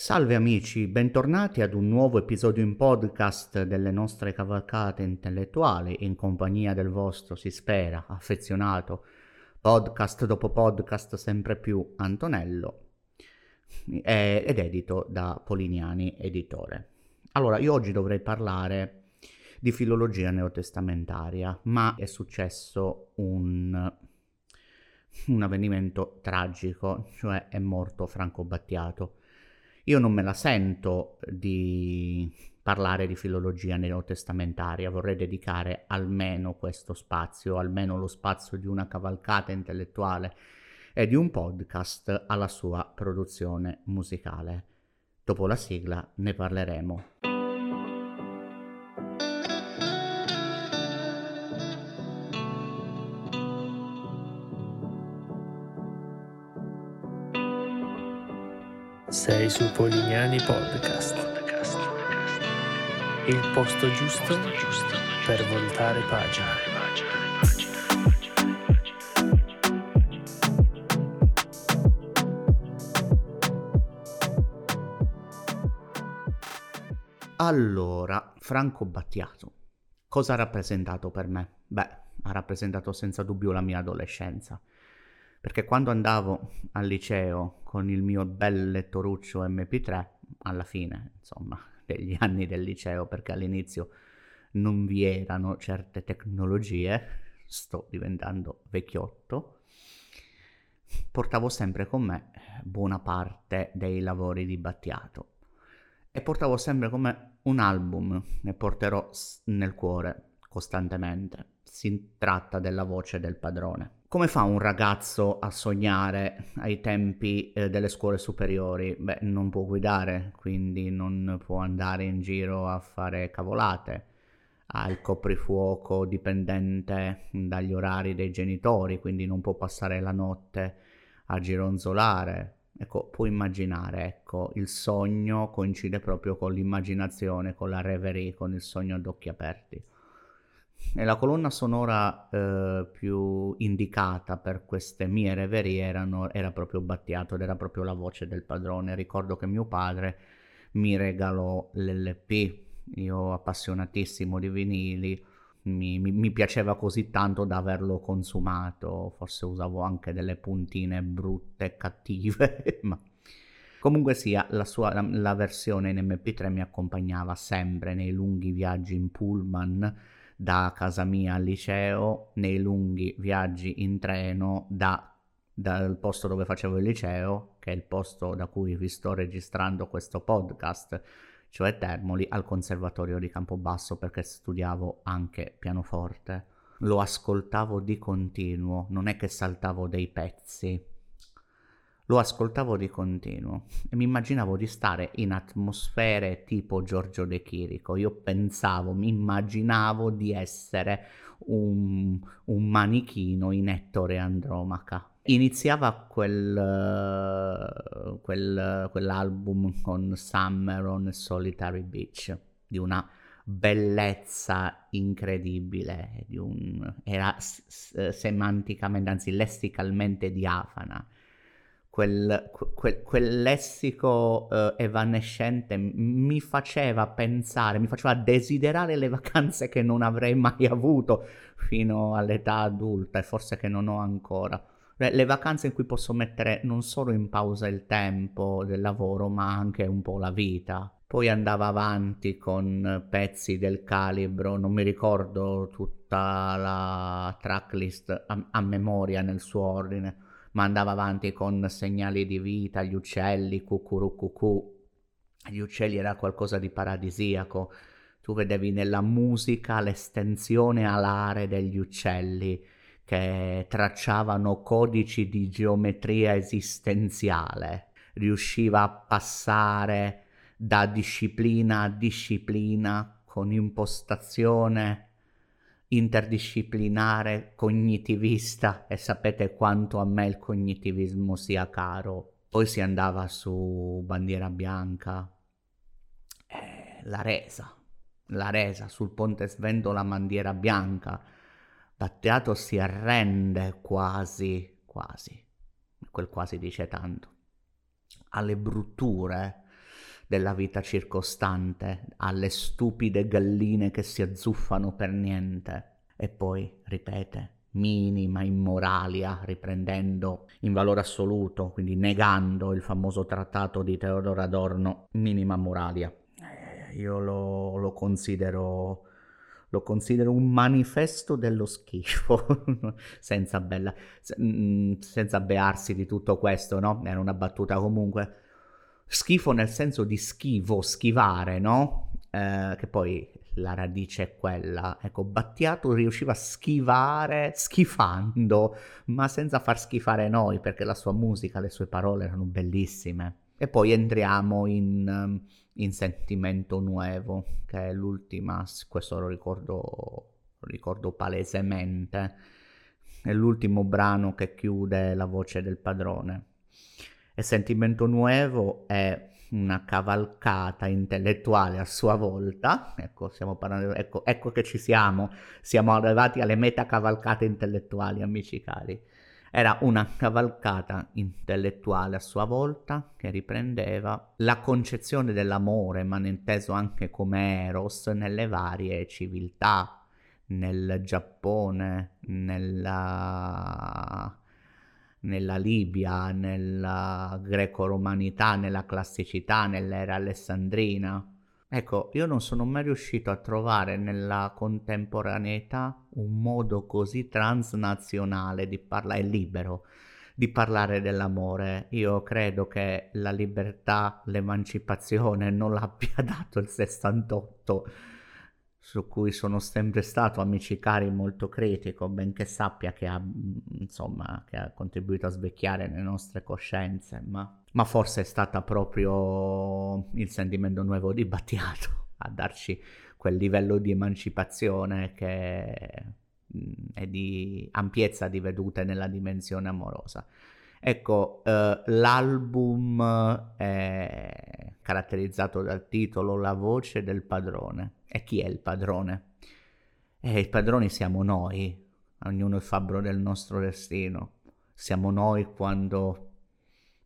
Salve amici, bentornati ad un nuovo episodio in podcast delle nostre cavalcate intellettuali in compagnia del vostro, si spera, affezionato podcast dopo podcast sempre più Antonello ed edito da Polignani Editore. Allora, io oggi dovrei parlare di filologia neotestamentaria, ma è successo un, un avvenimento tragico, cioè è morto Franco Battiato. Io non me la sento di parlare di filologia neotestamentaria, vorrei dedicare almeno questo spazio, almeno lo spazio di una cavalcata intellettuale e di un podcast alla sua produzione musicale. Dopo la sigla ne parleremo. Sei su Polignani Podcast. Il posto giusto per voltare pagina. Allora, Franco Battiato, cosa ha rappresentato per me? Beh, ha rappresentato senza dubbio la mia adolescenza perché quando andavo al liceo con il mio bel lettoruccio MP3, alla fine, insomma, degli anni del liceo, perché all'inizio non vi erano certe tecnologie, sto diventando vecchiotto, portavo sempre con me buona parte dei lavori di Battiato e portavo sempre con me un album, ne porterò nel cuore costantemente. Si tratta della voce del padrone. Come fa un ragazzo a sognare ai tempi eh, delle scuole superiori? Beh, non può guidare, quindi non può andare in giro a fare cavolate. Ha il coprifuoco dipendente dagli orari dei genitori, quindi non può passare la notte a gironzolare. Ecco, può immaginare, ecco, il sogno coincide proprio con l'immaginazione, con la reverie, con il sogno ad occhi aperti. E la colonna sonora eh, più indicata per queste mie reverie erano, era proprio Battiato ed era proprio la voce del padrone. Ricordo che mio padre mi regalò l'LP, io appassionatissimo di vinili, mi, mi, mi, piaceva così tanto da averlo consumato, forse usavo anche delle puntine brutte cattive, ma comunque sia la, sua, la, la versione in MP3 mi accompagnava sempre nei lunghi viaggi in pullman da casa mia al liceo, nei lunghi viaggi in treno da, dal posto dove facevo il liceo, che è il posto da cui vi sto registrando questo podcast, cioè Termoli, al conservatorio di Campobasso perché studiavo anche pianoforte. Lo ascoltavo di continuo, non è che saltavo dei pezzi lo ascoltavo di continuo e mi immaginavo di stare in atmosfere tipo Giorgio De Chirico. Io pensavo, mi immaginavo di essere un, un manichino in Ettore Andromaca. Iniziava quel, quel, quell'album con Summer on Solitary Beach di una bellezza incredibile, un, era semanticamente, anzi lessicalmente diafana quel, quel, quel lessico uh, evanescente mi faceva pensare, mi faceva desiderare le vacanze che non avrei mai avuto fino all'età adulta e forse che non ho ancora. Le vacanze in cui posso mettere non solo in pausa il tempo del lavoro, ma anche un po' la vita. Poi andava avanti con pezzi del calibro, non mi ricordo tutta la tracklist a, a memoria nel suo ordine ma andava avanti con segnali di vita, gli uccelli, cucurucucù. Gli uccelli era qualcosa di paradisiaco. Tu vedevi nella musica l'estensione alare degli uccelli che tracciavano codici di geometria esistenziale. riusciva a passare da disciplina a disciplina con impostazione interdisciplinare cognitivista e sapete quanto a me il cognitivismo sia caro. Poi si andava su bandiera bianca, eh, la resa, la resa sul ponte Svendola bandiera bianca. Battiato si arrende quasi, quasi, quel quasi dice tanto, alle brutture della vita circostante, alle stupide galline che si azzuffano per niente. E poi ripete, minima immoralia, riprendendo in valore assoluto, quindi negando il famoso trattato di Teodoro Adorno, minima moralia. Eh, io lo, lo considero lo considero un manifesto dello schifo, senza, bella, mm, senza bearsi di tutto questo, no? Era una battuta comunque schifo nel senso di schivo, schivare, no? Eh, che poi la radice è quella. Ecco, Battiato riusciva a schivare schifando, ma senza far schifare noi, perché la sua musica, le sue parole erano bellissime. E poi entriamo in, um, in Sentimento Nuevo, che è l'ultima, questo lo ricordo, lo ricordo palesemente, è l'ultimo brano che chiude la voce del padrone. E Sentimento Nuevo è una cavalcata intellettuale a sua volta, ecco, parlando, ecco, ecco che ci siamo, siamo arrivati alle metacavalcate intellettuali, amici cari. Era una cavalcata intellettuale a sua volta che riprendeva la concezione dell'amore, ma inteso anche come eros nelle varie civiltà, nel Giappone, nella nella Libia, nella greco-romanità, nella classicità, nell'era alessandrina. Ecco, io non sono mai riuscito a trovare nella contemporaneità un modo così transnazionale di parlare, libero, di parlare dell'amore. Io credo che la libertà, l'emancipazione non l'abbia dato il 68 su cui sono sempre stato, amici cari, molto critico, benché sappia che ha, insomma, che ha contribuito a svecchiare le nostre coscienze, ma, ma forse è stata proprio il sentimento nuovo di Battiato a darci quel livello di emancipazione che è di ampiezza di vedute nella dimensione amorosa. Ecco, eh, l'album è caratterizzato dal titolo La voce del padrone. E chi è il padrone? Eh, i padroni siamo noi, ognuno è fabbro del nostro destino. Siamo noi quando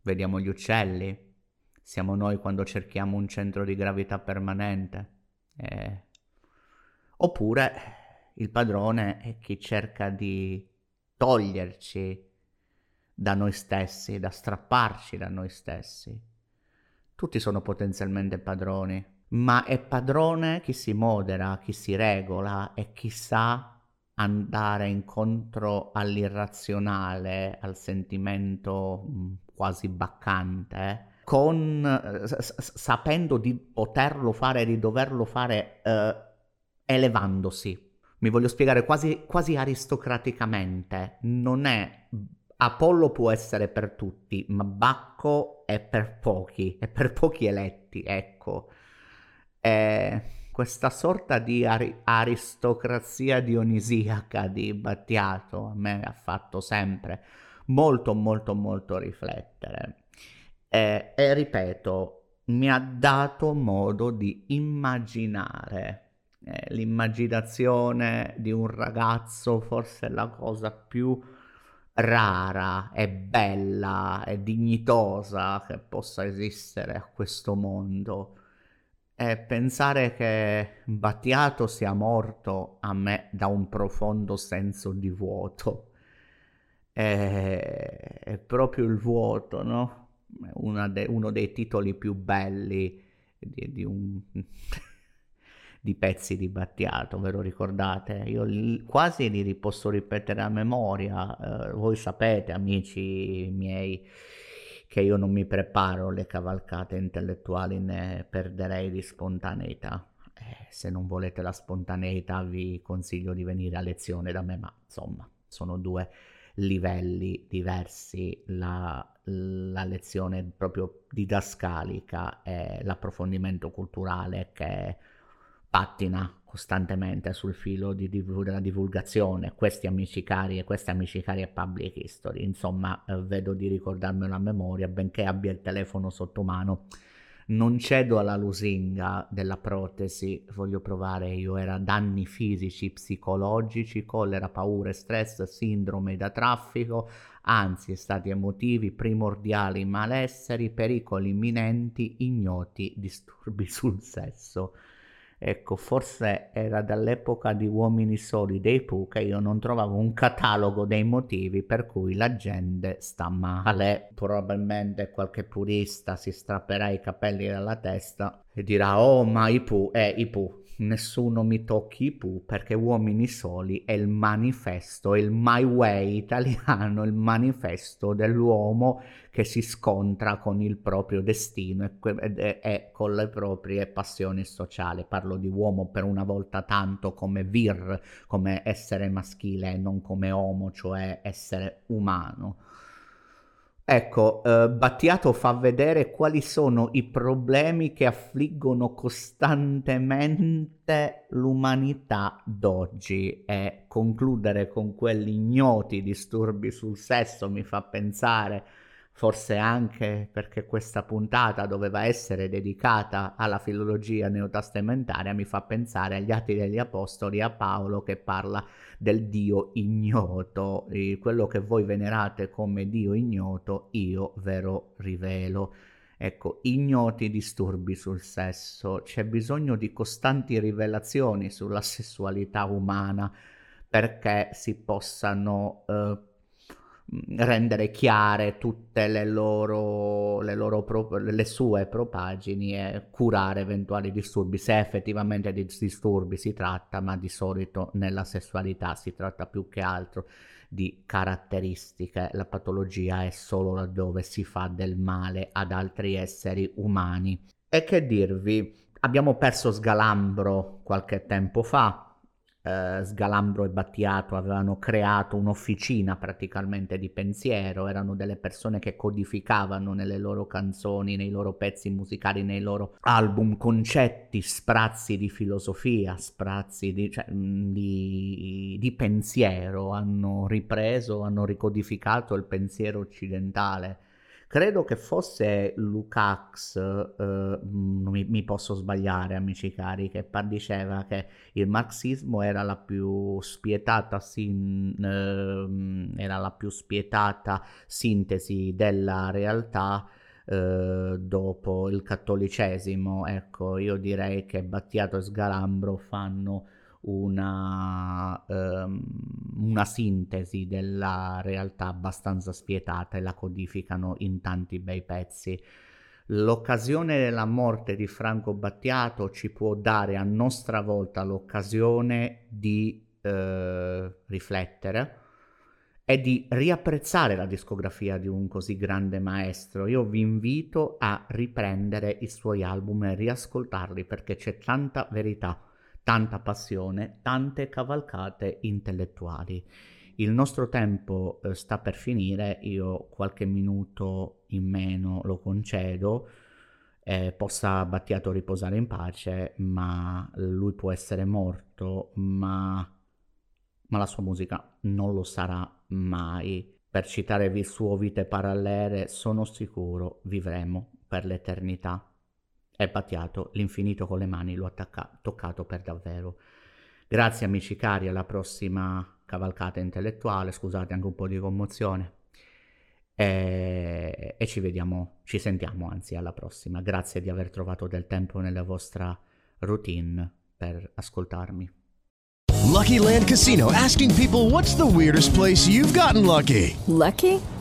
vediamo gli uccelli, siamo noi quando cerchiamo un centro di gravità permanente. Eh. Oppure il padrone è chi cerca di toglierci da noi stessi, da strapparci da noi stessi. Tutti sono potenzialmente padroni, ma è padrone chi si modera, chi si regola e chi sa andare incontro all'irrazionale, al sentimento mm, quasi baccante, con, eh, sapendo di poterlo fare, di doverlo fare eh, elevandosi. Mi voglio spiegare quasi, quasi aristocraticamente. Non è Apollo può essere per tutti, ma Bacco è per pochi, è per pochi eletti, ecco. È questa sorta di ari- aristocrazia dionisiaca di Battiato a me ha fatto sempre molto molto molto riflettere. E, e ripeto, mi ha dato modo di immaginare. Eh, l'immaginazione di un ragazzo forse la cosa più rara e bella e dignitosa che possa esistere a questo mondo. E pensare che Battiato sia morto a me dà un profondo senso di vuoto. È, è proprio il vuoto, no? De, uno dei titoli più belli di, di un di pezzi di Battiato, ve lo ricordate? Io li, quasi li posso ripetere a memoria, eh, voi sapete amici miei che io non mi preparo le cavalcate intellettuali ne perderei di spontaneità. Eh, se non volete la spontaneità vi consiglio di venire a lezione da me, ma insomma sono due livelli diversi la, la lezione proprio didascalica e l'approfondimento culturale che pattina costantemente sul filo di divul- della divulgazione, questi amici cari e queste amici cari e public history, insomma eh, vedo di ricordarmelo a memoria, benché abbia il telefono sotto mano, non cedo alla lusinga della protesi, voglio provare io, era danni fisici, psicologici, collera, paure, stress, sindrome da traffico, anzi stati emotivi, primordiali malesseri, pericoli imminenti, ignoti, disturbi sul sesso. Ecco, forse era dall'epoca di Uomini Soli dei Pooh che io non trovavo un catalogo dei motivi per cui la gente sta male. Probabilmente qualche purista si strapperà i capelli dalla testa e dirà: Oh, ma i Pooh, eh, i Pooh nessuno mi tocchi Pooh perché Uomini Soli è il manifesto, il My Way italiano, il manifesto dell'uomo che si scontra con il proprio destino e, e, con le proprie passioni sociali. Parlo di uomo per una volta tanto come vir, come essere maschile e non come uomo, cioè essere umano. Ecco, eh, Battiato fa vedere quali sono i problemi che affliggono costantemente l'umanità d'oggi e concludere con quelli ignoti disturbi sul sesso mi fa pensare forse anche perché questa puntata doveva essere dedicata alla filologia neotestamentaria, mi fa pensare agli Atti degli Apostoli, a Paolo che parla del Dio ignoto, quello che voi venerate come Dio ignoto, io ve lo rivelo. Ecco, ignoti disturbi sul sesso, c'è bisogno di costanti rivelazioni sulla sessualità umana perché si possano eh, rendere chiare tutte le loro, le, loro pro, le sue propagini e curare eventuali disturbi, se effettivamente di disturbi si tratta, ma di solito nella sessualità si tratta più che altro di caratteristiche, la patologia è solo laddove si fa del male ad altri esseri umani. E che dirvi, abbiamo perso Sgalambro qualche tempo fa, eh, Sgalambro e Battiato avevano creato un'officina praticamente di pensiero, erano delle persone che codificavano nelle loro canzoni, nei loro pezzi musicali, nei loro album concetti, sprazzi di filosofia, sprazzi di, cioè, di, di pensiero, hanno ripreso, hanno ricodificato il pensiero occidentale credo che fosse Lukács, eh, mi, mi, posso sbagliare amici cari, che diceva che il marxismo era la più spietata, sin, eh, era la più spietata sintesi della realtà eh, dopo il cattolicesimo. Ecco, io direi che Battiato e Sgalambro fanno una, um, una, sintesi della realtà abbastanza spietata e la codificano in tanti bei pezzi. L'occasione della morte di Franco Battiato ci può dare a nostra volta l'occasione di eh, riflettere e di riapprezzare la discografia di un così grande maestro. Io vi invito a riprendere i suoi album e riascoltarli perché c'è tanta verità tanta passione, tante cavalcate intellettuali. Il nostro tempo eh, sta per finire, io qualche minuto in meno lo concedo, eh, possa Battiato riposare in pace, ma lui può essere morto, ma, ma la sua musica non lo sarà mai. Per citare il suo Vite Parallele, sono sicuro vivremo per l'eternità. È Battiato, l'infinito con le mani lo ha tacca- toccato per davvero. Grazie amici cari, alla prossima cavalcata intellettuale, scusate anche un po' di commozione. E, e ci vediamo, ci sentiamo anzi alla prossima. Grazie di aver trovato del tempo nella vostra routine per ascoltarmi. Lucky Land Casino asking people what's the weirdest place you've gotten lucky? Lucky?